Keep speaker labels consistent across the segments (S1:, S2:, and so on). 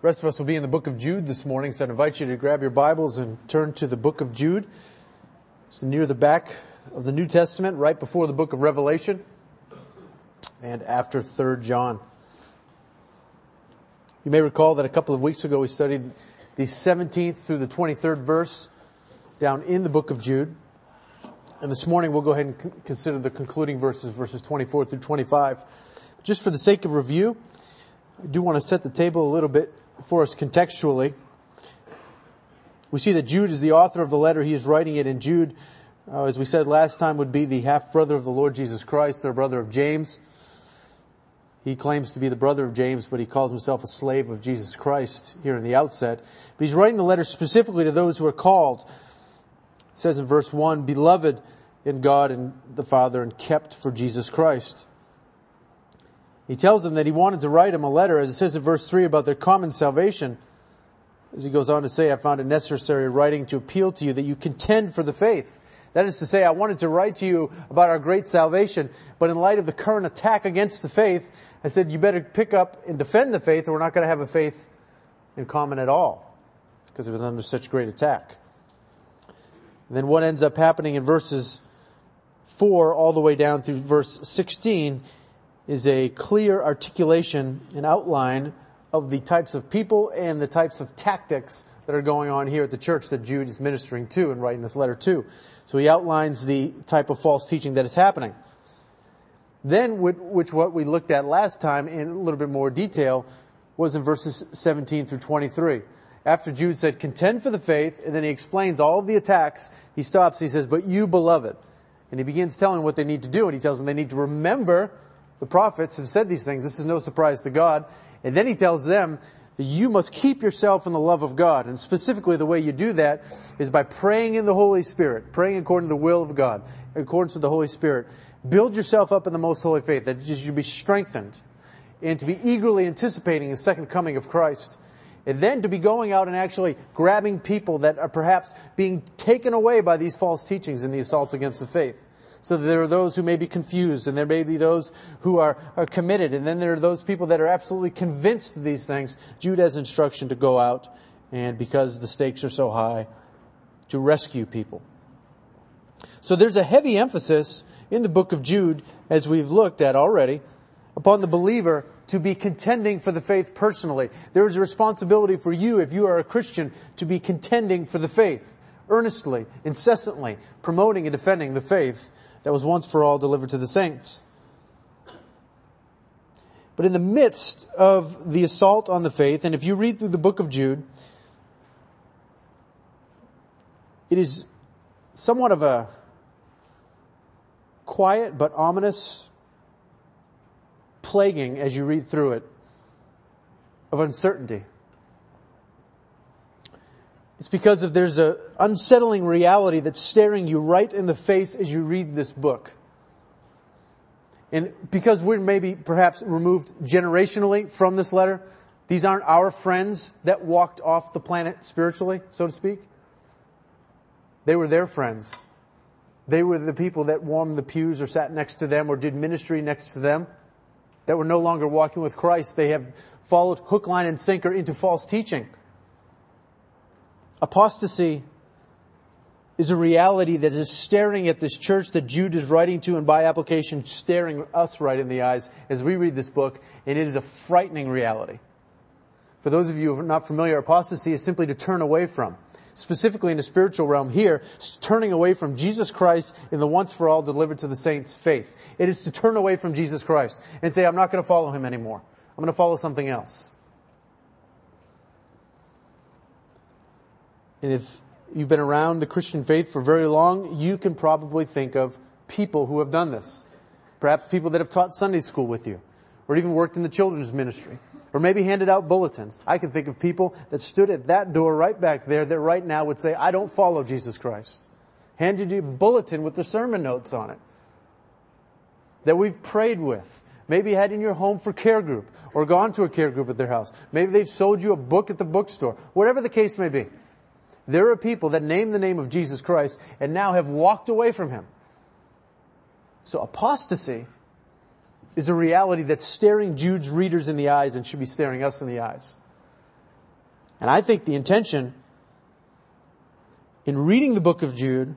S1: The rest of us will be in the book of Jude this morning, so I invite you to grab your Bibles and turn to the book of Jude. It's near the back of the New Testament, right before the book of Revelation, and after 3rd John. You may recall that a couple of weeks ago we studied the 17th through the 23rd verse down in the book of Jude. And this morning we'll go ahead and consider the concluding verses, verses 24 through 25. Just for the sake of review, I do want to set the table a little bit for us contextually. We see that Jude is the author of the letter. He is writing it, and Jude, uh, as we said last time, would be the half brother of the Lord Jesus Christ, the brother of James. He claims to be the brother of James, but he calls himself a slave of Jesus Christ here in the outset. But he's writing the letter specifically to those who are called. It says in verse 1, Beloved in God and the Father and kept for Jesus Christ. He tells them that he wanted to write him a letter, as it says in verse 3 about their common salvation. As he goes on to say, I found it necessary writing to appeal to you that you contend for the faith. That is to say, I wanted to write to you about our great salvation, but in light of the current attack against the faith, I said you better pick up and defend the faith or we're not going to have a faith in common at all. Because it was under such great attack. And then what ends up happening in verses 4 all the way down through verse 16 is a clear articulation and outline of the types of people and the types of tactics that are going on here at the church that Jude is ministering to and writing this letter to. So he outlines the type of false teaching that is happening. Then, which what we looked at last time in a little bit more detail, was in verses 17 through 23. After Jude said, contend for the faith, and then he explains all of the attacks, he stops, he says, but you beloved. And he begins telling what they need to do, and he tells them they need to remember the prophets have said these things. This is no surprise to God. And then he tells them that you must keep yourself in the love of God. And specifically the way you do that is by praying in the Holy Spirit, praying according to the will of God, in accordance with the Holy Spirit. Build yourself up in the most holy faith, that you should be strengthened, and to be eagerly anticipating the second coming of Christ. And then to be going out and actually grabbing people that are perhaps being taken away by these false teachings and the assaults against the faith. So there are those who may be confused, and there may be those who are, are committed, and then there are those people that are absolutely convinced of these things. Jude has instruction to go out, and because the stakes are so high, to rescue people. So there's a heavy emphasis in the book of Jude, as we've looked at already, upon the believer to be contending for the faith personally. There is a responsibility for you, if you are a Christian, to be contending for the faith, earnestly, incessantly, promoting and defending the faith that was once for all delivered to the saints. But in the midst of the assault on the faith, and if you read through the book of Jude, it is somewhat of a quiet but ominous plaguing as you read through it of uncertainty. It's because of there's a unsettling reality that's staring you right in the face as you read this book. And because we're maybe perhaps removed generationally from this letter, these aren't our friends that walked off the planet spiritually, so to speak. They were their friends. They were the people that warmed the pews or sat next to them or did ministry next to them that were no longer walking with Christ. They have followed hook, line, and sinker into false teaching. Apostasy is a reality that is staring at this church that Jude is writing to and by application staring us right in the eyes as we read this book, and it is a frightening reality. For those of you who are not familiar, apostasy is simply to turn away from. Specifically in the spiritual realm here, turning away from Jesus Christ in the once for all delivered to the saints faith. It is to turn away from Jesus Christ and say, I'm not going to follow him anymore. I'm going to follow something else. And if you've been around the Christian faith for very long, you can probably think of people who have done this. Perhaps people that have taught Sunday school with you, or even worked in the children's ministry, or maybe handed out bulletins. I can think of people that stood at that door right back there that right now would say, I don't follow Jesus Christ. Handed you a bulletin with the sermon notes on it that we've prayed with. Maybe had in your home for care group or gone to a care group at their house. Maybe they've sold you a book at the bookstore. Whatever the case may be. There are people that name the name of Jesus Christ and now have walked away from him. So apostasy is a reality that's staring Jude's readers in the eyes and should be staring us in the eyes. And I think the intention in reading the book of Jude,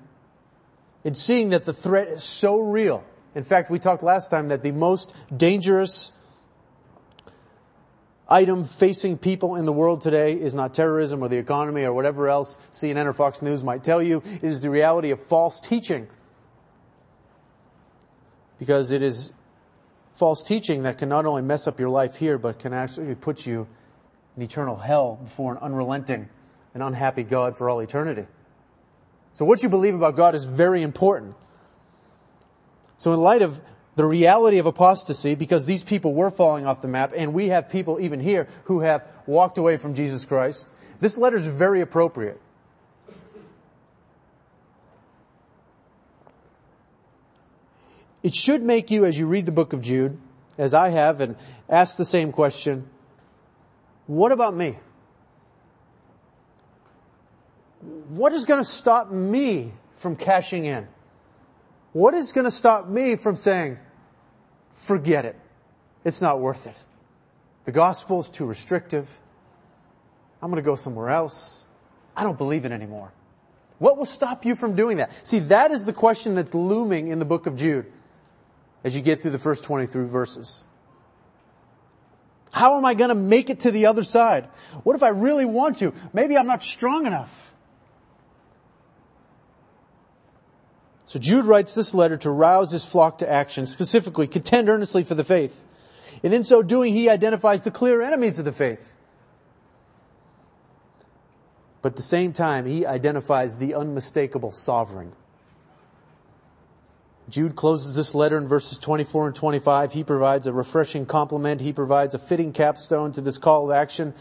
S1: in seeing that the threat is so real. In fact, we talked last time that the most dangerous item facing people in the world today is not terrorism or the economy or whatever else CNN or Fox News might tell you. It is the reality of false teaching. Because it is false teaching that can not only mess up your life here, but can actually put you in eternal hell before an unrelenting and unhappy God for all eternity. So what you believe about God is very important. So in light of the reality of apostasy, because these people were falling off the map, and we have people even here who have walked away from Jesus Christ, this letter is very appropriate. It should make you, as you read the book of Jude, as I have, and ask the same question, what about me? What is going to stop me from cashing in? What is going to stop me from saying, forget it. It's not worth it. The gospel is too restrictive. I'm going to go somewhere else. I don't believe it anymore. What will stop you from doing that? See, that is the question that's looming in the book of Jude as you get through the first 23 verses. How am I going to make it to the other side? What if I really want to? Maybe I'm not strong enough. So Jude writes this letter to rouse his flock to action, specifically contend earnestly for the faith. And in so doing, he identifies the clear enemies of the faith. But at the same time, he identifies the unmistakable sovereign. Jude closes this letter in verses 24 and 25. He provides a refreshing complement. He provides a fitting capstone to this call of action.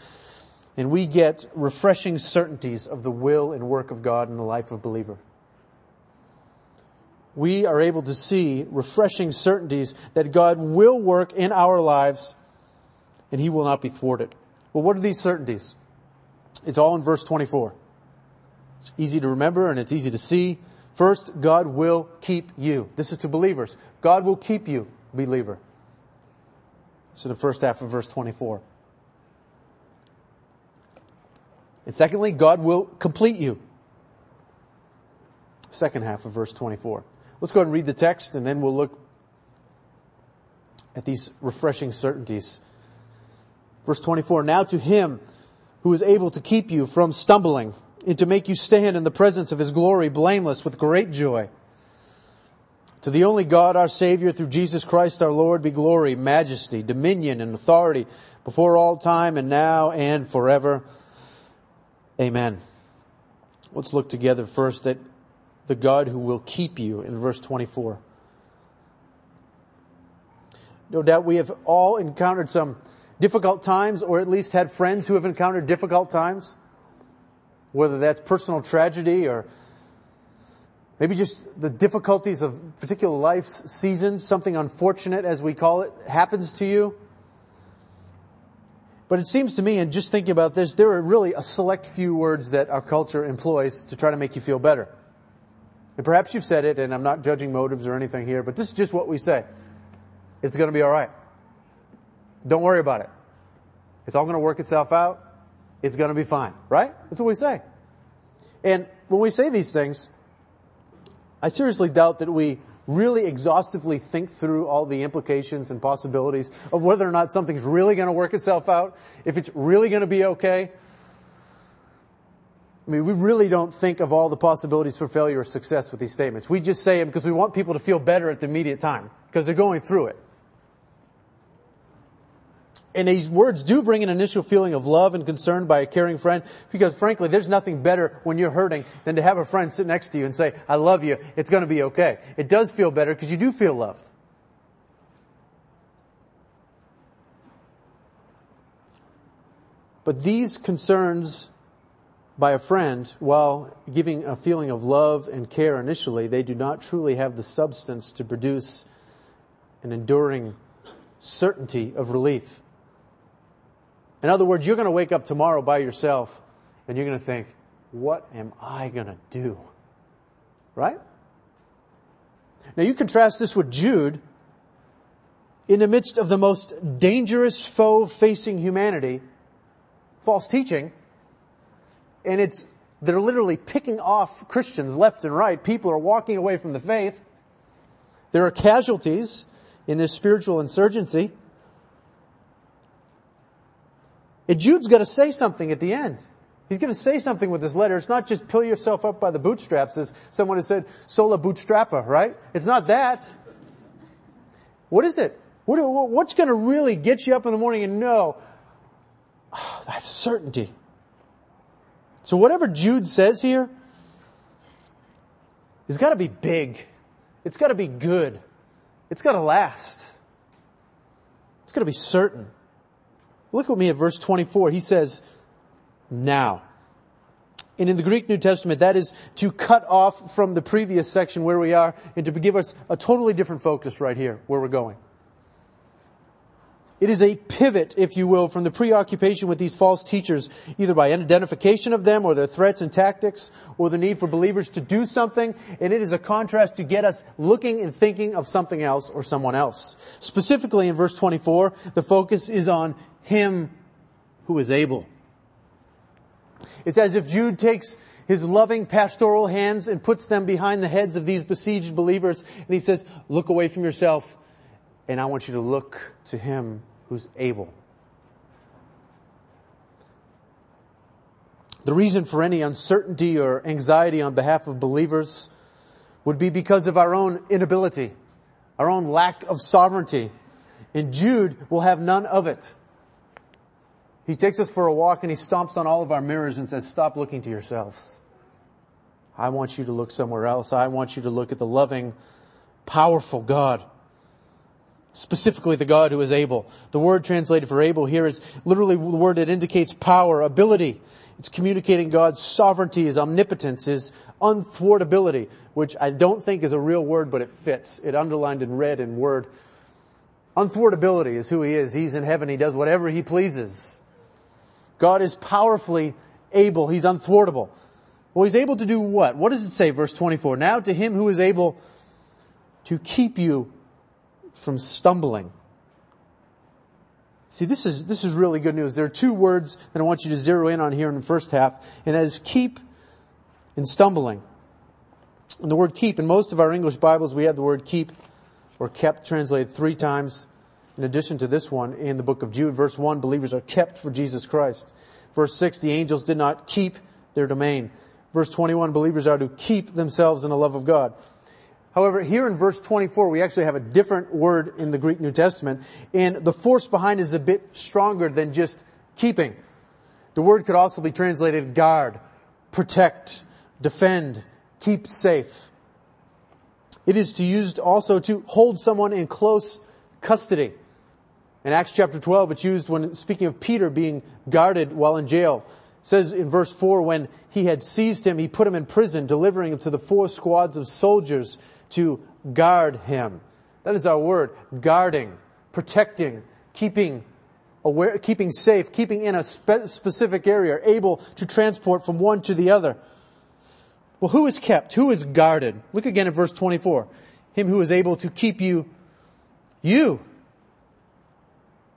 S1: And we get refreshing certainties of the will and work of God in the life of believer we are able to see refreshing certainties that God will work in our lives and He will not be thwarted. Well, what are these certainties? It's all in verse 24. It's easy to remember and it's easy to see. First, God will keep you. This is to believers. God will keep you, believer. So the first half of verse 24. And secondly, God will complete you. Second half of verse 24. Let's go ahead and read the text and then we'll look at these refreshing certainties. Verse 24, now to him who is able to keep you from stumbling and to make you stand in the presence of his glory blameless with great joy. To the only God, our Savior, through Jesus Christ our Lord, be glory, majesty, dominion, and authority before all time and now and forever. Amen. Let's look together first at the God who will keep you in verse 24. No doubt we have all encountered some difficult times or at least had friends who have encountered difficult times, whether that's personal tragedy or maybe just the difficulties of particular life's seasons, something unfortunate as we call it, happens to you. But it seems to me, and just thinking about this, there are really a select few words that our culture employs to try to make you feel better. And perhaps you've said it, and I'm not judging motives or anything here, but this is just what we say. It's going to be all right. Don't worry about it. It's all going to work itself out. It's going to be fine, right? That's what we say. And when we say these things, I seriously doubt that we really exhaustively think through all the implications and possibilities of whether or not something's really going to work itself out, if it's really going to be okay, I mean, we really don't think of all the possibilities for failure or success with these statements. We just say them because we want people to feel better at the immediate time because they're going through it. And these words do bring an initial feeling of love and concern by a caring friend because frankly, there's nothing better when you're hurting than to have a friend sit next to you and say, I love you. It's going to be okay. It does feel better because you do feel loved. But these concerns by a friend, while giving a feeling of love and care initially, they do not truly have the substance to produce an enduring certainty of relief. In other words, you're going to wake up tomorrow by yourself and you're going to think, what am I going to do? Right? Now you contrast this with Jude in the midst of the most dangerous foe facing humanity, false teaching, and it's, they're literally picking off Christians left and right. People are walking away from the faith. There are casualties in this spiritual insurgency. And Jude's got to say something at the end. He's going to say something with this letter. It's not just pull yourself up by the bootstraps, as someone has said, sola bootstrappa, right? It's not that. What is it? What, what's going to really get you up in the morning and know, oh, I have certainty. So whatever Jude says here, it's got to be big. It's got to be good. It's got to last. It's got to be certain. Look with me at verse 24. He says, now. And in the Greek New Testament, that is to cut off from the previous section where we are and to give us a totally different focus right here where we're going. It is a pivot, if you will, from the preoccupation with these false teachers, either by identification of them or their threats and tactics or the need for believers to do something. And it is a contrast to get us looking and thinking of something else or someone else. Specifically in verse 24, the focus is on him who is able. It's as if Jude takes his loving pastoral hands and puts them behind the heads of these besieged believers and he says, look away from yourself and I want you to look to him who's able. The reason for any uncertainty or anxiety on behalf of believers would be because of our own inability, our own lack of sovereignty. And Jude will have none of it. He takes us for a walk and he stomps on all of our mirrors and says, stop looking to yourselves. I want you to look somewhere else. I want you to look at the loving, powerful God specifically the God who is able. The word translated for able here is literally the word that indicates power, ability. It's communicating God's sovereignty, His omnipotence, His unthwartability, which I don't think is a real word, but it fits. It underlined in red in word. Unthwartability is who He is. He's in heaven. He does whatever He pleases. God is powerfully able. He's unthwartable. Well, He's able to do what? What does it say, verse 24? Now to Him who is able to keep you from stumbling. See, this is, this is really good news. There are two words that I want you to zero in on here in the first half, and that is keep and stumbling. And the word keep, in most of our English Bibles, we have the word keep or kept translated three times in addition to this one in the book of Jude. Verse 1, believers are kept for Jesus Christ. Verse 6, the angels did not keep their domain. Verse 21, believers are to keep themselves in the love of God. However, here in verse 24, we actually have a different word in the Greek New Testament, and the force behind is a bit stronger than just keeping. The word could also be translated guard, protect, defend, keep safe. It is to used also to hold someone in close custody. In Acts chapter 12, it's used when speaking of Peter being guarded while in jail. It says in verse 4, when he had seized him, he put him in prison, delivering him to the four squads of soldiers to guard him. That is our word. Guarding, protecting, keeping aware, keeping safe, keeping in a spe- specific area, able to transport from one to the other. Well, who is kept? Who is guarded? Look again at verse 24. Him who is able to keep you, you.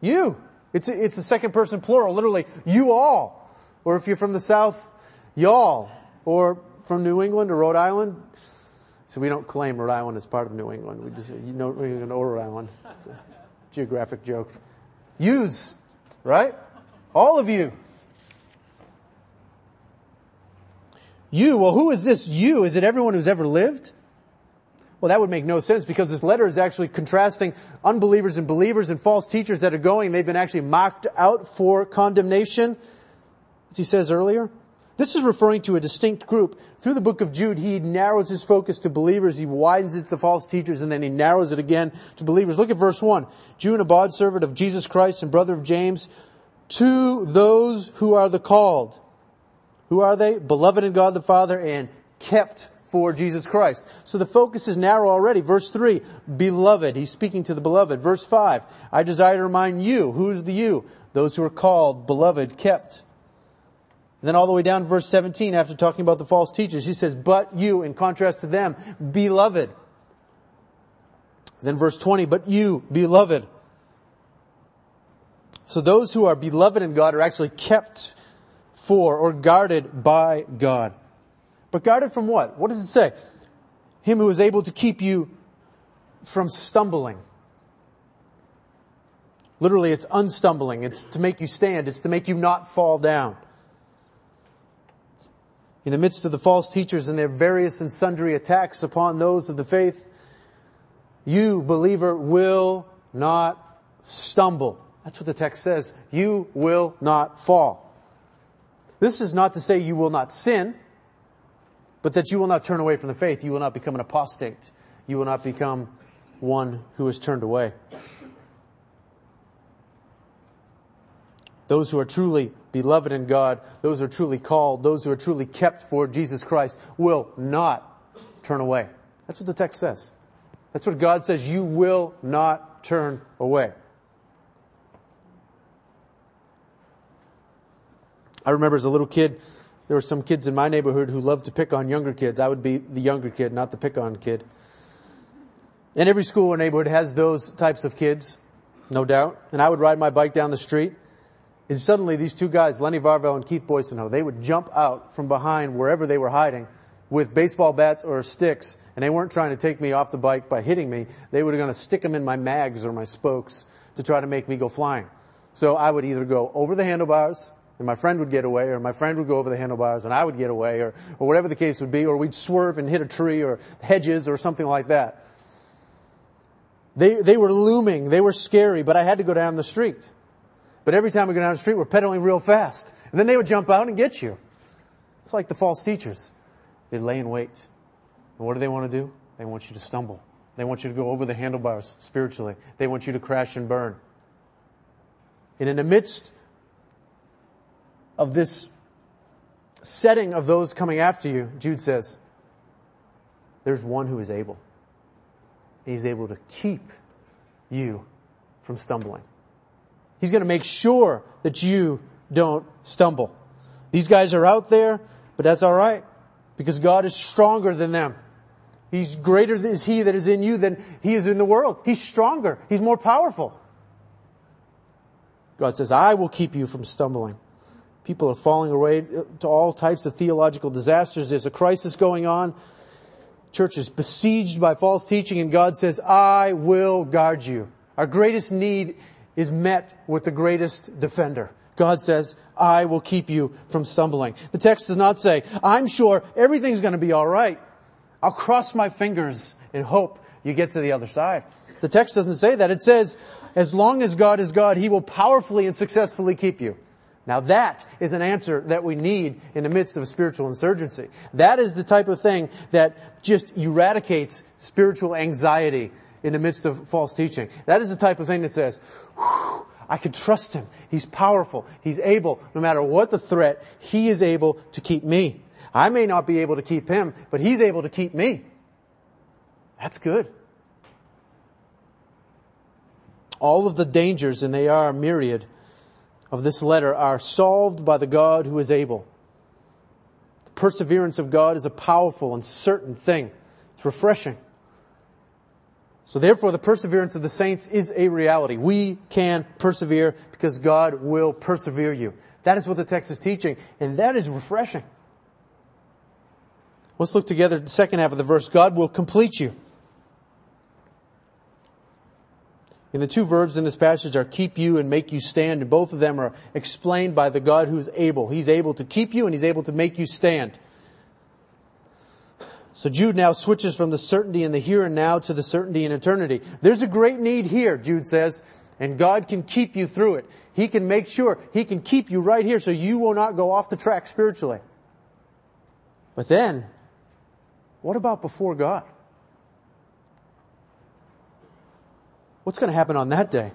S1: You. It's a, it's a second person plural, literally, you all. Or if you're from the South, y'all. Or from New England or Rhode Island, so we don't claim Rhode Island as part of New England. We just, you know, New England or Rhode Island. It's a geographic joke. Use, right? All of you. You, well, who is this you? Is it everyone who's ever lived? Well, that would make no sense because this letter is actually contrasting unbelievers and believers and false teachers that are going. They've been actually mocked out for condemnation, as he says earlier. This is referring to a distinct group. Through the book of Jude, he narrows his focus to believers, he widens it to false teachers, and then he narrows it again to believers. Look at verse 1. Jude, a bondservant of Jesus Christ and brother of James, to those who are the called. Who are they? Beloved in God the Father and kept for Jesus Christ. So the focus is narrow already. Verse 3, beloved. He's speaking to the beloved. Verse 5, I desire to remind you. Who's the you? Those who are called, beloved, kept. And then all the way down to verse 17, after talking about the false teachers, he says, But you, in contrast to them, beloved. Then verse 20, But you, beloved. So those who are beloved in God are actually kept for or guarded by God. But guarded from what? What does it say? Him who is able to keep you from stumbling. Literally, it's unstumbling. It's to make you stand. It's to make you not fall down. In the midst of the false teachers and their various and sundry attacks upon those of the faith, you, believer, will not stumble. That's what the text says. You will not fall. This is not to say you will not sin, but that you will not turn away from the faith. You will not become an apostate. You will not become one who is turned away. Those who are truly beloved in God, those who are truly called, those who are truly kept for Jesus Christ will not turn away. That's what the text says. That's what God says. You will not turn away. I remember as a little kid, there were some kids in my neighborhood who loved to pick on younger kids. I would be the younger kid, not the pick on kid. And every school or neighborhood has those types of kids, no doubt. And I would ride my bike down the street and suddenly these two guys, Lenny Varvel and Keith Boysenho, they would jump out from behind wherever they were hiding with baseball bats or sticks, and they weren't trying to take me off the bike by hitting me. They were going to stick them in my mags or my spokes to try to make me go flying. So I would either go over the handlebars, and my friend would get away, or my friend would go over the handlebars and I would get away, or, or whatever the case would be, or we'd swerve and hit a tree or hedges or something like that. They, they were looming, they were scary, but I had to go down the street. But every time we go down the street, we're pedaling real fast. And then they would jump out and get you. It's like the false teachers. They lay in wait. And what do they want to do? They want you to stumble. They want you to go over the handlebars spiritually. They want you to crash and burn. And in the midst of this setting of those coming after you, Jude says, there's one who is able. He's able to keep you from stumbling. He's going to make sure that you don't stumble. These guys are out there, but that's all right because God is stronger than them. He's greater is He that is in you than He is in the world. He's stronger. He's more powerful. God says, I will keep you from stumbling. People are falling away to all types of theological disasters. There's a crisis going on. Church is besieged by false teaching and God says, I will guard you. Our greatest need is met with the greatest defender. God says, I will keep you from stumbling. The text does not say, I'm sure everything's going to be all right. I'll cross my fingers and hope you get to the other side. The text doesn't say that. It says, as long as God is God, He will powerfully and successfully keep you. Now that is an answer that we need in the midst of a spiritual insurgency. That is the type of thing that just eradicates spiritual anxiety in the midst of false teaching. That is the type of thing that says, I can trust him. He's powerful. He's able, no matter what the threat, he is able to keep me. I may not be able to keep him, but he's able to keep me. That's good. All of the dangers, and they are myriad, of this letter are solved by the God who is able. The perseverance of God is a powerful and certain thing. It's refreshing. So therefore, the perseverance of the saints is a reality. We can persevere because God will persevere you. That is what the text is teaching, and that is refreshing. Let's look together at the second half of the verse. God will complete you. And the two verbs in this passage are keep you and make you stand, and both of them are explained by the God who's able. He's able to keep you and he's able to make you stand. So Jude now switches from the certainty in the here and now to the certainty in eternity. There's a great need here, Jude says, and God can keep you through it. He can make sure, He can keep you right here so you will not go off the track spiritually. But then, what about before God? What's going to happen on that day?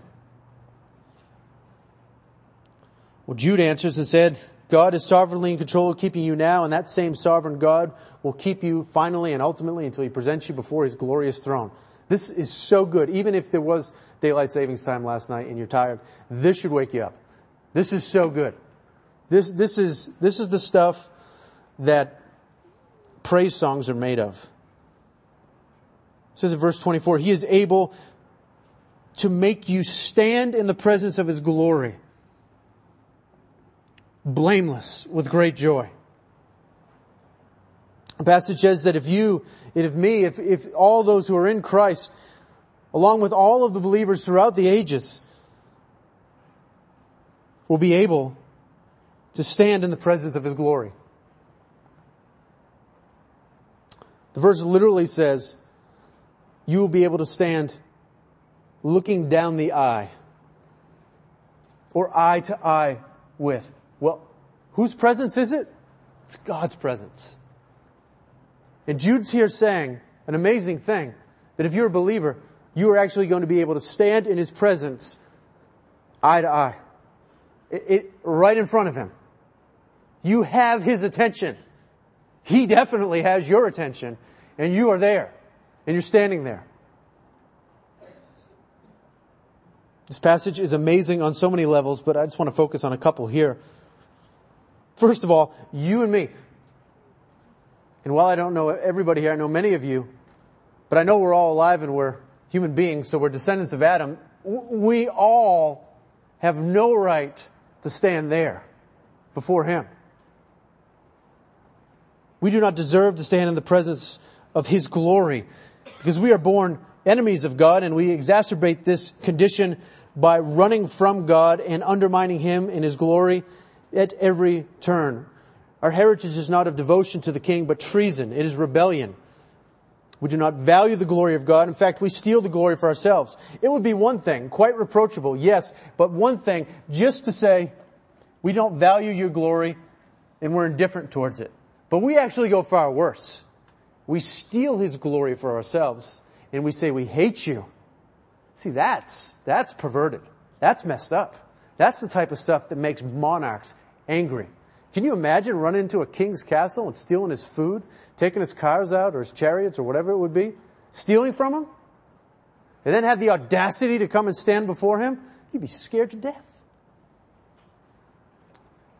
S1: Well, Jude answers and said, God is sovereignly in control of keeping you now, and that same sovereign God will keep you finally and ultimately until He presents you before His glorious throne. This is so good. Even if there was daylight savings time last night and you're tired, this should wake you up. This is so good. This, this is, this is the stuff that praise songs are made of. It says in verse 24, He is able to make you stand in the presence of His glory blameless with great joy. The passage says that if you, if me, if, if all those who are in Christ, along with all of the believers throughout the ages, will be able to stand in the presence of His glory. The verse literally says, you will be able to stand looking down the eye or eye to eye with. Well, whose presence is it? It's God's presence. And Jude's here saying an amazing thing that if you're a believer, you are actually going to be able to stand in his presence eye to eye. It, it, right in front of him. You have his attention. He definitely has your attention and you are there and you're standing there. This passage is amazing on so many levels, but I just want to focus on a couple here. First of all, you and me. And while I don't know everybody here, I know many of you, but I know we're all alive and we're human beings, so we're descendants of Adam. We all have no right to stand there before Him. We do not deserve to stand in the presence of His glory because we are born enemies of God and we exacerbate this condition by running from God and undermining Him in His glory at every turn. Our heritage is not of devotion to the king, but treason. It is rebellion. We do not value the glory of God. In fact, we steal the glory for ourselves. It would be one thing, quite reproachable, yes, but one thing, just to say, we don't value your glory and we're indifferent towards it. But we actually go far worse. We steal his glory for ourselves and we say we hate you See, that's, that's perverted. That's messed up. That's the type of stuff that makes monarchs angry. Can you imagine running into a king's castle and stealing his food, taking his cars out or his chariots or whatever it would be, stealing from him? And then have the audacity to come and stand before him? You'd be scared to death.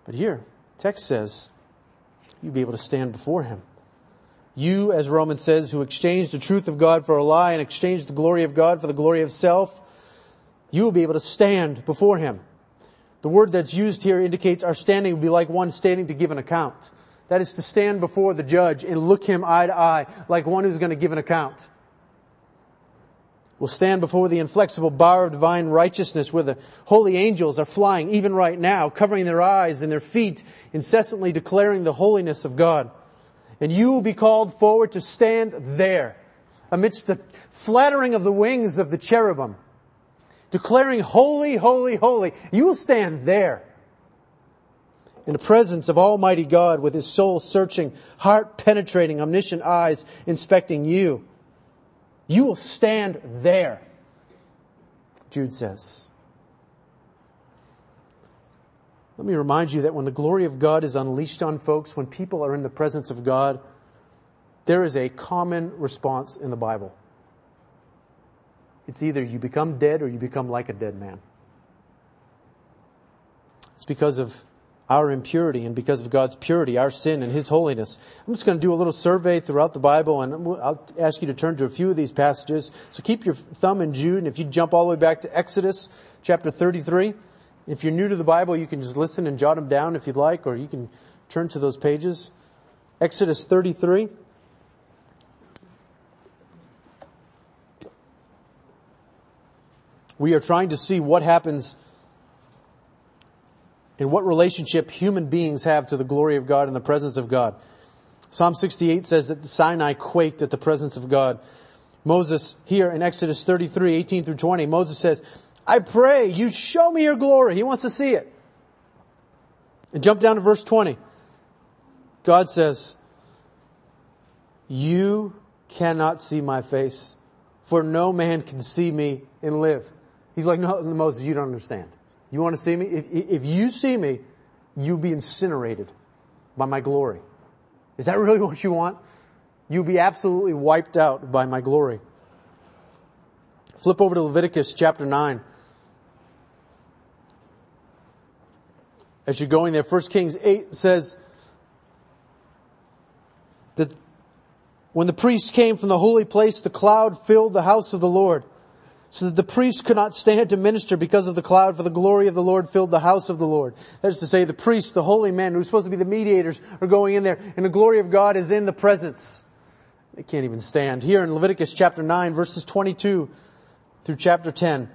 S1: But here, text says, you'd be able to stand before him. You, as Romans says, who exchanged the truth of God for a lie and exchanged the glory of God for the glory of self, you will be able to stand before Him. The word that's used here indicates our standing will be like one standing to give an account. That is to stand before the judge and look him eye to eye like one who's going to give an account. We'll stand before the inflexible bar of divine righteousness where the holy angels are flying even right now, covering their eyes and their feet, incessantly declaring the holiness of God and you will be called forward to stand there amidst the flattering of the wings of the cherubim, declaring, Holy, holy, holy. You will stand there in the presence of Almighty God with His soul searching, heart penetrating, omniscient eyes inspecting you. You will stand there, Jude says. Let me remind you that when the glory of God is unleashed on folks, when people are in the presence of God, there is a common response in the Bible. It's either you become dead or you become like a dead man. It's because of our impurity and because of God's purity, our sin and His holiness. I'm just going to do a little survey throughout the Bible and I'll ask you to turn to a few of these passages. So keep your thumb in Jude and if you jump all the way back to Exodus chapter 33, if you're new to the Bible, you can just listen and jot them down if you'd like, or you can turn to those pages. Exodus 33. We are trying to see what happens in what relationship human beings have to the glory of God and the presence of God. Psalm 68 says that Sinai quaked at the presence of God. Moses, here in Exodus 33, 18 through 20, Moses says, I pray you show me your glory. He wants to see it. And jump down to verse 20. God says, You cannot see my face, for no man can see me and live. He's like, No, Moses, you don't understand. You want to see me? If, if you see me, you'll be incinerated by my glory. Is that really what you want? You'll be absolutely wiped out by my glory. Flip over to Leviticus chapter 9. as you're going there, 1 Kings 8 says that when the priests came from the holy place, the cloud filled the house of the Lord. So that the priests could not stand to minister because of the cloud, for the glory of the Lord filled the house of the Lord. That is to say, the priests, the holy men, who are supposed to be the mediators, are going in there, and the glory of God is in the presence. They can't even stand. Here in Leviticus chapter 9, verses 22 through chapter 10,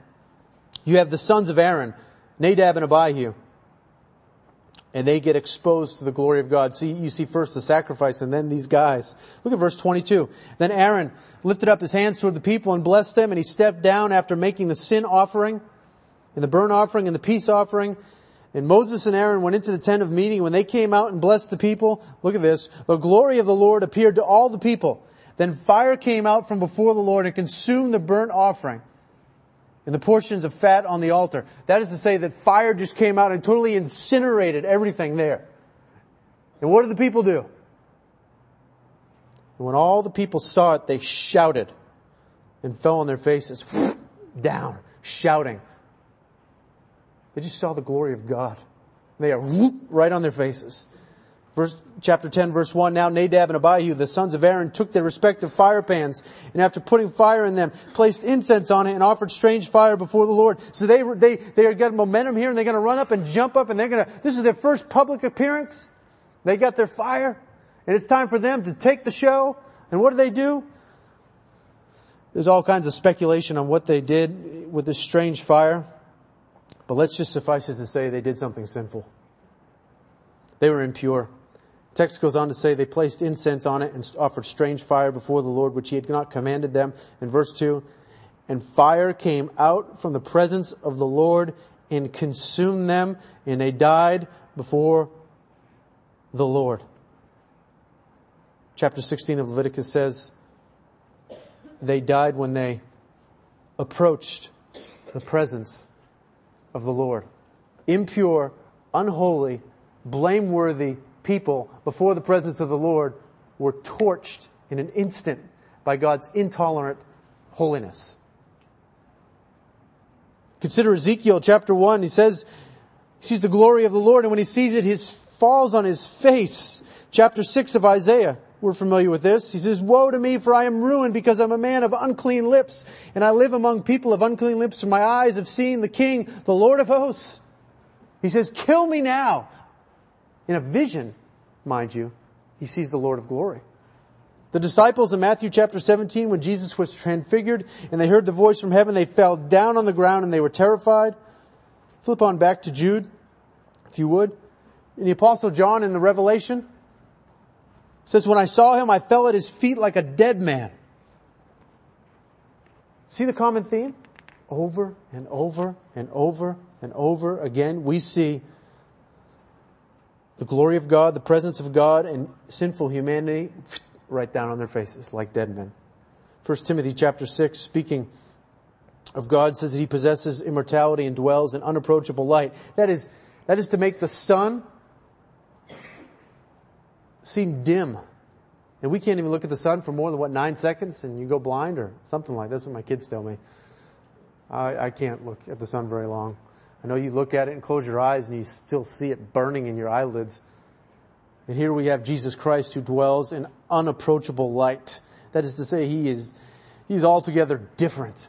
S1: you have the sons of Aaron, Nadab and Abihu and they get exposed to the glory of God. See, you see first the sacrifice and then these guys. Look at verse 22. Then Aaron lifted up his hands toward the people and blessed them, and he stepped down after making the sin offering and the burnt offering and the peace offering. And Moses and Aaron went into the tent of meeting. When they came out and blessed the people, look at this, the glory of the Lord appeared to all the people. Then fire came out from before the Lord and consumed the burnt offering and the portions of fat on the altar. That is to say that fire just came out and totally incinerated everything there. And what did the people do? And when all the people saw it, they shouted and fell on their faces, down, shouting. They just saw the glory of God. They are right on their faces. Verse, chapter 10 verse 1, now Nadab and Abihu, the sons of Aaron, took their respective fire pans, and after putting fire in them, placed incense on it and offered strange fire before the Lord. So they, they, they got momentum here and they're gonna run up and jump up and they're gonna, this is their first public appearance. They got their fire, and it's time for them to take the show. And what do they do? There's all kinds of speculation on what they did with this strange fire. But let's just suffice it to say they did something sinful. They were impure. Text goes on to say they placed incense on it and offered strange fire before the Lord, which he had not commanded them. In verse 2, and fire came out from the presence of the Lord and consumed them, and they died before the Lord. Chapter 16 of Leviticus says they died when they approached the presence of the Lord. Impure, unholy, blameworthy people before the presence of the Lord were torched in an instant by God's intolerant holiness. Consider Ezekiel chapter 1. He says, he sees the glory of the Lord, and when he sees it, he falls on his face. Chapter 6 of Isaiah. We're familiar with this. He says, Woe to me, for I am ruined because I'm a man of unclean lips, and I live among people of unclean lips, for my eyes have seen the King, the Lord of hosts. He says, Kill me now. In a vision, mind you, he sees the Lord of glory. The disciples in Matthew chapter 17, when Jesus was transfigured and they heard the voice from heaven, they fell down on the ground and they were terrified. Flip on back to Jude, if you would. In the apostle John in the Revelation, says, when I saw him, I fell at his feet like a dead man. See the common theme? Over and over and over and over again, we see the glory of God, the presence of God, and sinful humanity right down on their faces like dead men. 1 Timothy chapter 6, speaking of God, says that he possesses immortality and dwells in unapproachable light. That is, that is to make the sun seem dim. And we can't even look at the sun for more than what, nine seconds and you go blind or something like that. That's what my kids tell me. I, I can't look at the sun very long. I know you look at it and close your eyes and you still see it burning in your eyelids. And here we have Jesus Christ who dwells in unapproachable light. That is to say, he is, he's altogether different.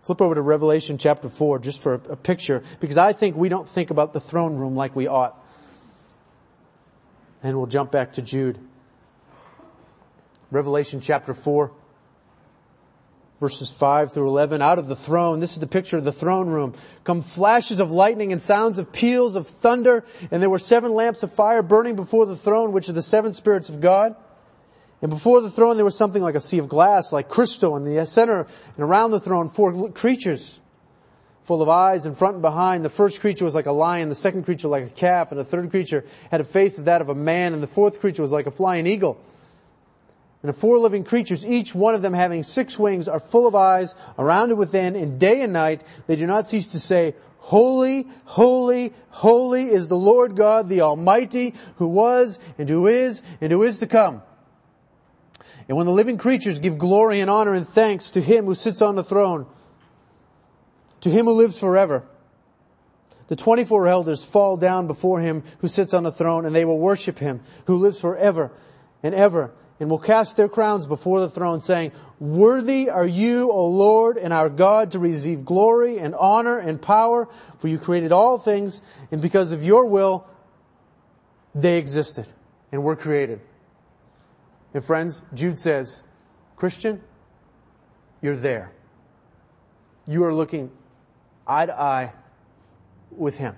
S1: Flip over to Revelation chapter 4 just for a, a picture, because I think we don't think about the throne room like we ought. And we'll jump back to Jude. Revelation chapter 4 verses 5 through 11, out of the throne, this is the picture of the throne room, come flashes of lightning and sounds of peals of thunder, and there were seven lamps of fire burning before the throne, which are the seven spirits of God. And before the throne there was something like a sea of glass, like crystal, in the center and around the throne four creatures full of eyes in front and behind. The first creature was like a lion, the second creature like a calf, and the third creature had a face of that of a man, and the fourth creature was like a flying eagle. And the four living creatures, each one of them having six wings, are full of eyes around and within, and day and night they do not cease to say, Holy, holy, holy is the Lord God, the Almighty, who was, and who is, and who is to come. And when the living creatures give glory and honor and thanks to Him who sits on the throne, to Him who lives forever, the 24 elders fall down before Him who sits on the throne, and they will worship Him who lives forever and ever and will cast their crowns before the throne, saying, Worthy are you, O Lord and our God, to receive glory and honor and power, for you created all things, and because of your will, they existed and were created. And friends, Jude says, Christian, you're there. You are looking eye to eye with Him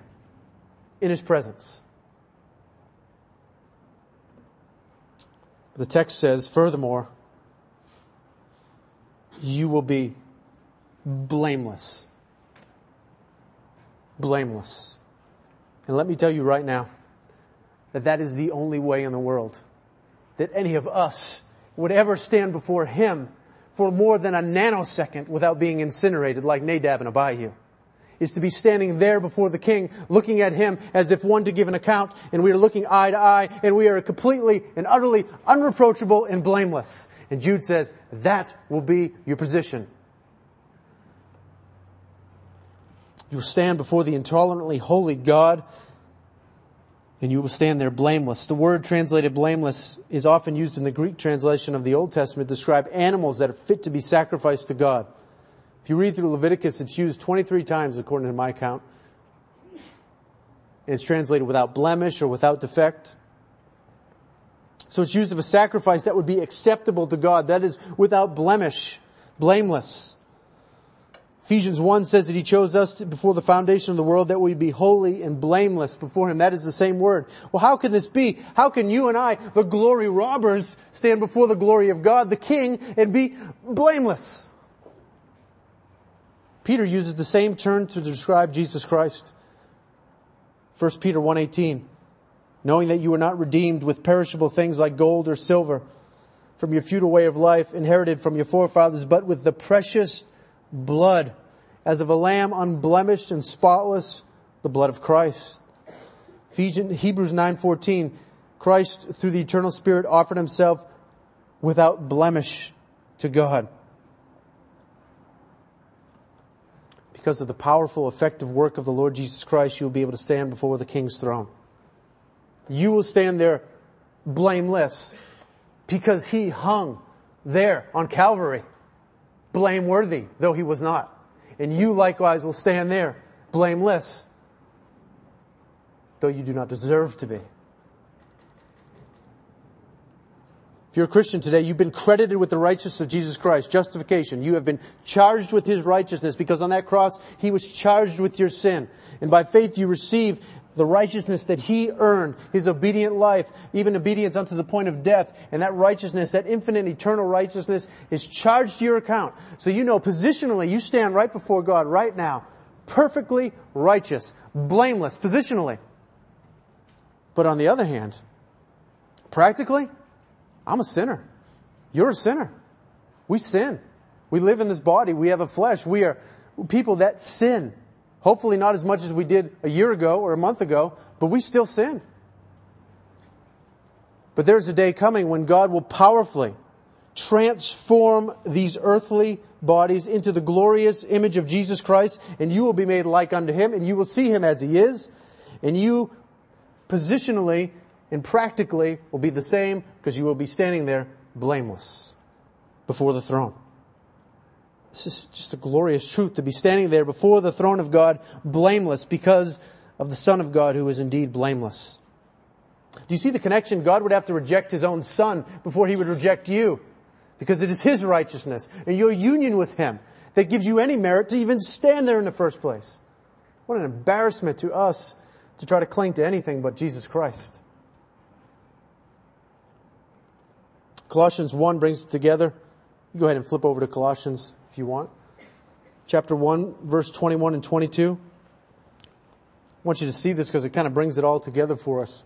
S1: in His presence. The text says, furthermore, you will be blameless. Blameless. And let me tell you right now that that is the only way in the world that any of us would ever stand before Him for more than a nanosecond without being incinerated like Nadab and Abihu is to be standing there before the king, looking at him as if one to give an account, and we are looking eye to eye, and we are completely and utterly unreproachable and blameless. And Jude says, that will be your position. You will stand before the intolerantly holy God, and you will stand there blameless. The word translated blameless is often used in the Greek translation of the Old Testament to describe animals that are fit to be sacrificed to God. If you read through Leviticus, it's used 23 times according to my count. And it's translated without blemish or without defect. So it's used of a sacrifice that would be acceptable to God. That is without blemish, blameless. Ephesians 1 says that He chose us before the foundation of the world that we be holy and blameless before Him. That is the same word. Well, how can this be? How can you and I, the glory robbers, stand before the glory of God, the King, and be blameless? Peter uses the same term to describe Jesus Christ. 1 Peter 1:18 knowing that you were not redeemed with perishable things like gold or silver from your futile way of life inherited from your forefathers but with the precious blood as of a lamb unblemished and spotless the blood of Christ. Ephesians, Hebrews 9:14 Christ through the eternal spirit offered himself without blemish to God. Because of the powerful, effective work of the Lord Jesus Christ, you will be able to stand before the King's throne. You will stand there blameless because he hung there on Calvary, blameworthy, though he was not. And you likewise will stand there blameless, though you do not deserve to be. If you're a Christian today, you've been credited with the righteousness of Jesus Christ, justification. You have been charged with His righteousness because on that cross, He was charged with your sin. And by faith, you receive the righteousness that He earned, His obedient life, even obedience unto the point of death. And that righteousness, that infinite eternal righteousness is charged to your account. So you know positionally, you stand right before God right now, perfectly righteous, blameless, positionally. But on the other hand, practically, I'm a sinner. You're a sinner. We sin. We live in this body. We have a flesh. We are people that sin. Hopefully not as much as we did a year ago or a month ago, but we still sin. But there's a day coming when God will powerfully transform these earthly bodies into the glorious image of Jesus Christ, and you will be made like unto Him, and you will see Him as He is, and you positionally and practically will be the same because you will be standing there blameless before the throne. This is just a glorious truth to be standing there before the throne of God blameless because of the Son of God who is indeed blameless. Do you see the connection? God would have to reject his own son before he would reject you because it is his righteousness and your union with him that gives you any merit to even stand there in the first place. What an embarrassment to us to try to cling to anything but Jesus Christ. Colossians 1 brings it together. Go ahead and flip over to Colossians if you want. Chapter 1, verse 21 and 22. I want you to see this because it kind of brings it all together for us.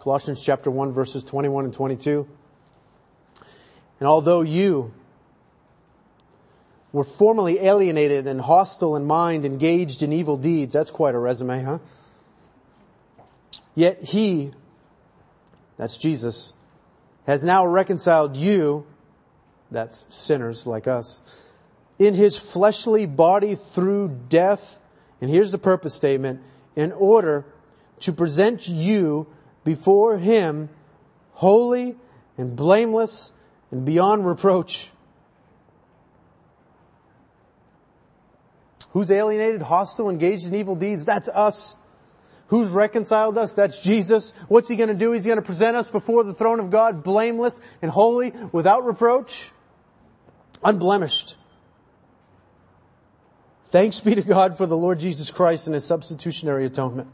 S1: Colossians chapter 1 verses 21 and 22. And although you, were formerly alienated and hostile in mind, engaged in evil deeds. That's quite a resume, huh? Yet he, that's Jesus, has now reconciled you, that's sinners like us, in his fleshly body through death And here's the purpose statement. In order to present you before Him holy and blameless and beyond reproach. Who's alienated, hostile, engaged in evil deeds? That's us. Who's reconciled us? That's Jesus. What's He to do? He's to present us before the throne of God, blameless and holy, without reproach, unblemished. Thanks be to God for the Lord Jesus Christ and His substitutionary atonement.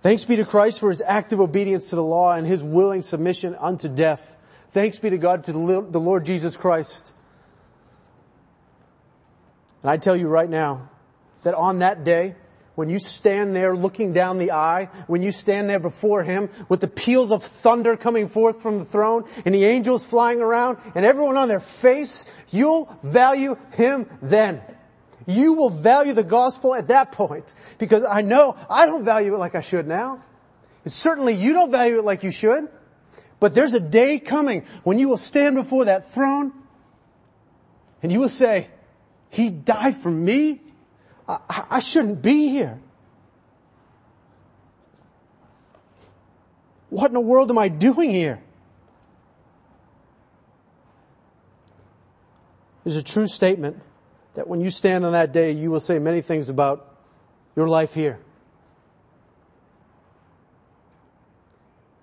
S1: Thanks be to Christ for His active obedience to the law and His willing submission unto death. Thanks be to God to the Lord Jesus Christ. And I tell you right now that on that day, when you stand there looking down the eye, when you stand there before Him with the peals of thunder coming forth from the throne and the angels flying around and everyone on their face, you'll value Him then. You will value the gospel at that point because I know I don't value it like I should now. And certainly you don't value it like you should. But there's a day coming when you will stand before that throne and you will say, He died for me? I, I shouldn't be here. What in the world am I doing here? It's a true statement that when you stand on that day, you will say many things about your life here.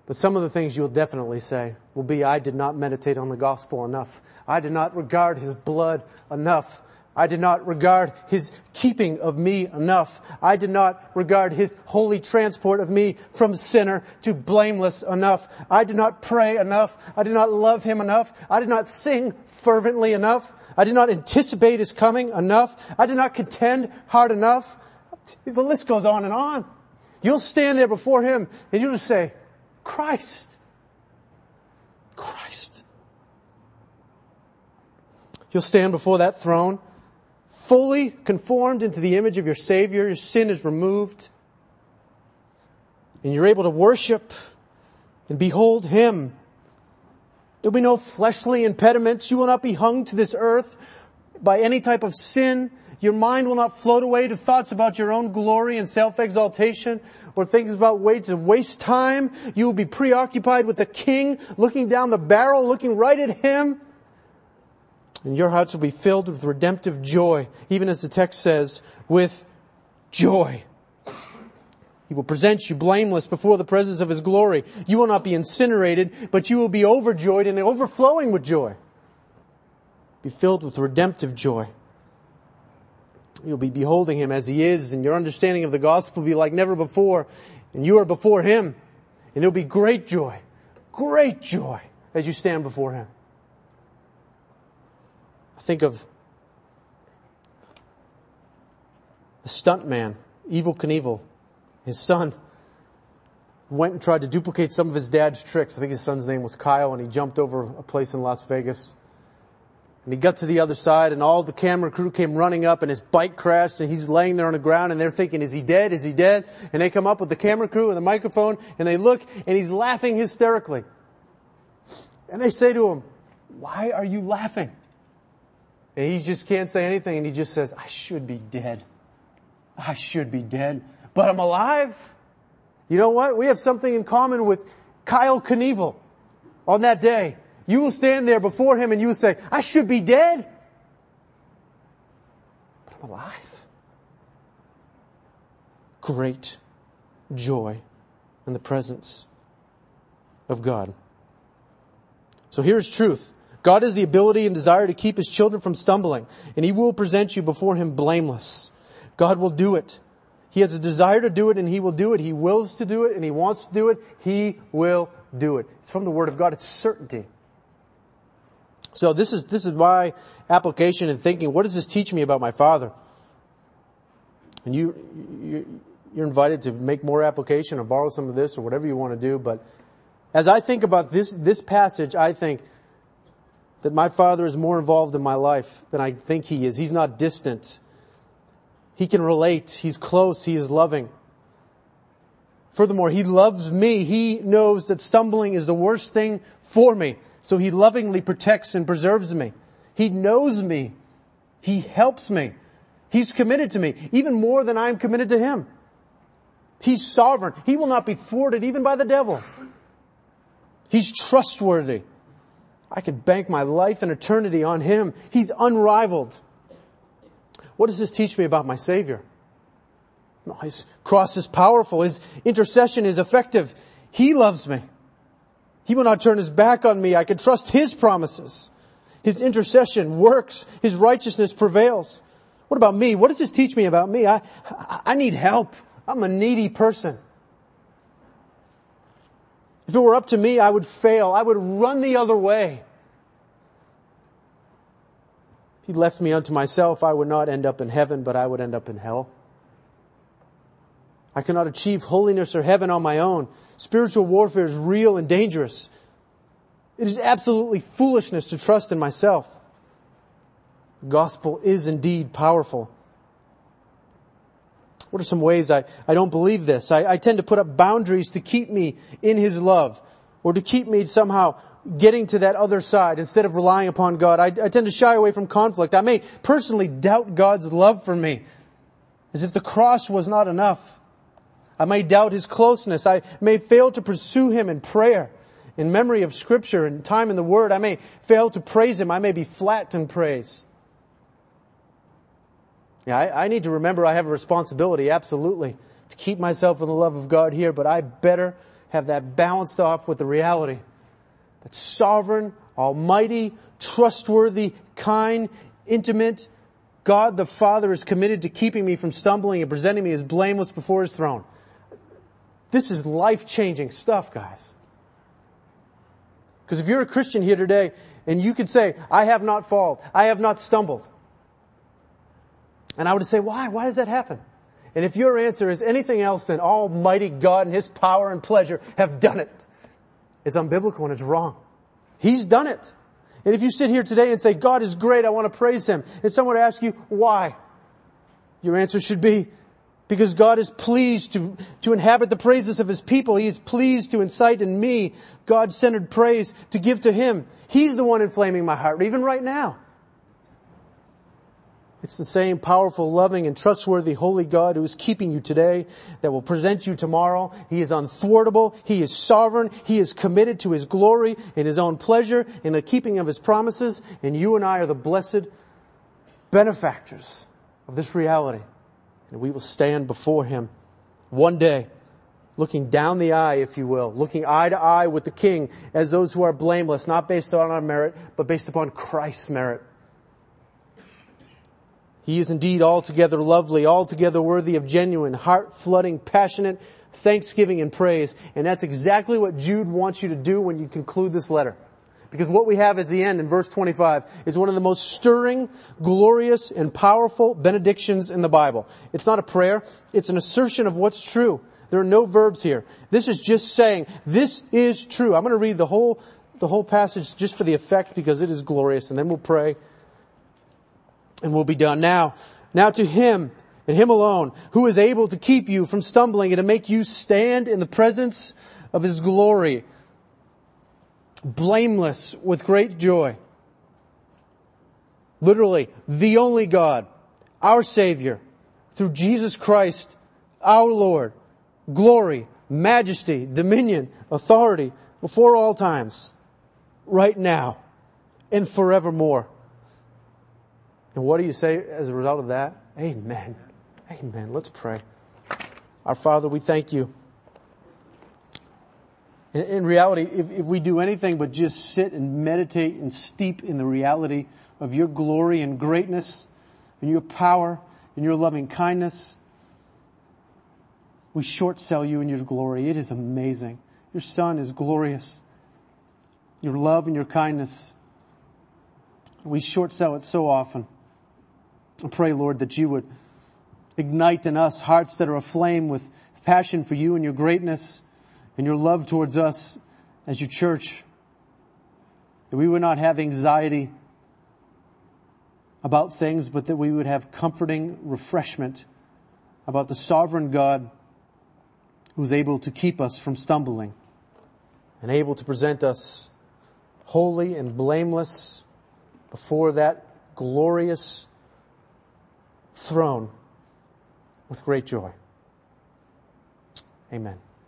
S1: But some of the things you'll definitely say will be, I did not meditate on the gospel enough. I did not regard his blood enough. I did not regard his keeping of me enough. I did not regard his holy transport of me from sinner to blameless enough. I did not pray enough. I did not love him enough. I did not sing fervently enough. I did not anticipate his coming enough. I did not contend hard enough. The list goes on and on. You'll stand there before him and you'll just say, Christ. Christ. You'll stand before that throne, fully conformed into the image of your Savior. Your sin is removed. And you're able to worship and behold Him. There'll be no fleshly impediments. You will not be hung to this earth by any type of sin. Your mind will not float away to thoughts about your own glory and self-exaltation or things about ways to waste time. You will be preoccupied with the King, looking down the barrel, looking right at Him. And your hearts will be filled with redemptive joy, even as the text says, with joy. He will present you blameless before the presence of His glory. You will not be incinerated, but you will be overjoyed and overflowing with joy. Be filled with redemptive joy. You'll be beholding him as he is, and your understanding of the gospel will be like never before. And you are before him, and it'll be great joy, great joy as you stand before him. I think of the stunt man, Evel Knievel, his son went and tried to duplicate some of his dad's tricks. I think his son's name was Kyle, and he jumped over a place in Las Vegas. And he got to the other side and all the camera crew came running up and his bike crashed and he's laying there on the ground and they're thinking, is he dead? Is he dead? And they come up with the camera crew and the microphone and they look and he's laughing hysterically. And they say to him, why are you laughing? And he just can't say anything and he just says, I should be dead. I should be dead, but I'm alive. You know what? We have something in common with Kyle Knievel on that day. You will stand there before him and you will say, I should be dead, but I'm alive. Great joy in the presence of God. So here's truth. God has the ability and desire to keep his children from stumbling, and he will present you before him blameless. God will do it. He has a desire to do it and he will do it. He wills to do it and he wants to do it. He will do it. It's from the Word of God. It's certainty. So this is, this is my application and thinking, what does this teach me about my father? And you, you, you're invited to make more application or borrow some of this or whatever you want to do. But as I think about this, this passage, I think that my father is more involved in my life than I think he is. He's not distant. He can relate. He's close. He is loving. Furthermore, he loves me. He knows that stumbling is the worst thing for me. So he lovingly protects and preserves me. He knows me. He helps me. He's committed to me, even more than I'm committed to Him. He's sovereign. He will not be thwarted even by the devil. He's trustworthy. I could bank my life and eternity on Him. He's unrivaled. What does this teach me about my Savior? His cross is powerful. His intercession is effective. He loves me. He will not turn his back on me. I can trust his promises. His intercession works. His righteousness prevails. What about me? What does this teach me about me? I, I need help. I'm a needy person. If it were up to me, I would fail. I would run the other way. If he left me unto myself, I would not end up in heaven, but I would end up in hell. I cannot achieve holiness or heaven on my own. Spiritual warfare is real and dangerous. It is absolutely foolishness to trust in myself. The gospel is indeed powerful. What are some ways I, I don't believe this? I, I tend to put up boundaries to keep me in His love or to keep me somehow getting to that other side instead of relying upon God. I, I tend to shy away from conflict. I may personally doubt God's love for me as if the cross was not enough. I may doubt his closeness. I may fail to pursue him in prayer, in memory of scripture and time in the word. I may fail to praise him. I may be flat in praise. Yeah, I, I need to remember I have a responsibility, absolutely, to keep myself in the love of God here, but I better have that balanced off with the reality that sovereign, almighty, trustworthy, kind, intimate, God the Father is committed to keeping me from stumbling and presenting me as blameless before His throne. This is life changing stuff, guys. Because if you're a Christian here today and you could say, I have not fallen, I have not stumbled. And I would say, why? Why does that happen? And if your answer is anything else than Almighty God and His power and pleasure have done it, it's unbiblical and it's wrong. He's done it. And if you sit here today and say, God is great, I want to praise Him, and someone asks you, why? Your answer should be, because God is pleased to, to inhabit the praises of His people. He is pleased to incite in me God-centered praise to give to Him. He's the one inflaming my heart, even right now. It's the same powerful, loving, and trustworthy holy God who is keeping you today that will present you tomorrow. He is unthwartable. He is sovereign. He is committed to His glory and His own pleasure in the keeping of His promises. And you and I are the blessed benefactors of this reality and we will stand before him one day, looking down the eye, if you will, looking eye to eye with the king as those who are blameless, not based on our merit, but based upon Christ's merit. He is indeed altogether lovely, altogether worthy of genuine, heart flooding, passionate thanksgiving and praise. And that's exactly what Jude wants you to do when you conclude this letter. Because what we have at the end in verse 25 is one of the most stirring, glorious, and powerful benedictions in the Bible. It's not a prayer, it's an assertion of what's true. There are no verbs here. This is just saying, this is true. I'm going to read the whole, the whole passage just for the effect because it is glorious, and then we'll pray and we'll be done. Now, now to Him and Him alone, who is able to keep you from stumbling and to make you stand in the presence of His glory blameless with great joy. Literally, the only God, our Savior, through Jesus Christ, our Lord, glory, majesty, dominion, authority, before all times, right now, and forevermore. And what do you say as a result of that? Amen. Amen. Let's pray. Our Father, we thank you. In, reality, if, if we do anything but just sit and meditate and steep in the reality of your glory and greatness and your power and your loving kindness, we short sell you in your glory. It is amazing. Your son is glorious. Your love and your kindness. We short sell it so often. I pray, Lord, that you would ignite in us hearts that are aflame with passion for you and your greatness and your love towards us as your church. That we would not have anxiety about things, but that we would have comforting refreshment about the sovereign God who's able to keep us from stumbling and able to present us holy and blameless before that glorious throne with great joy. Amen.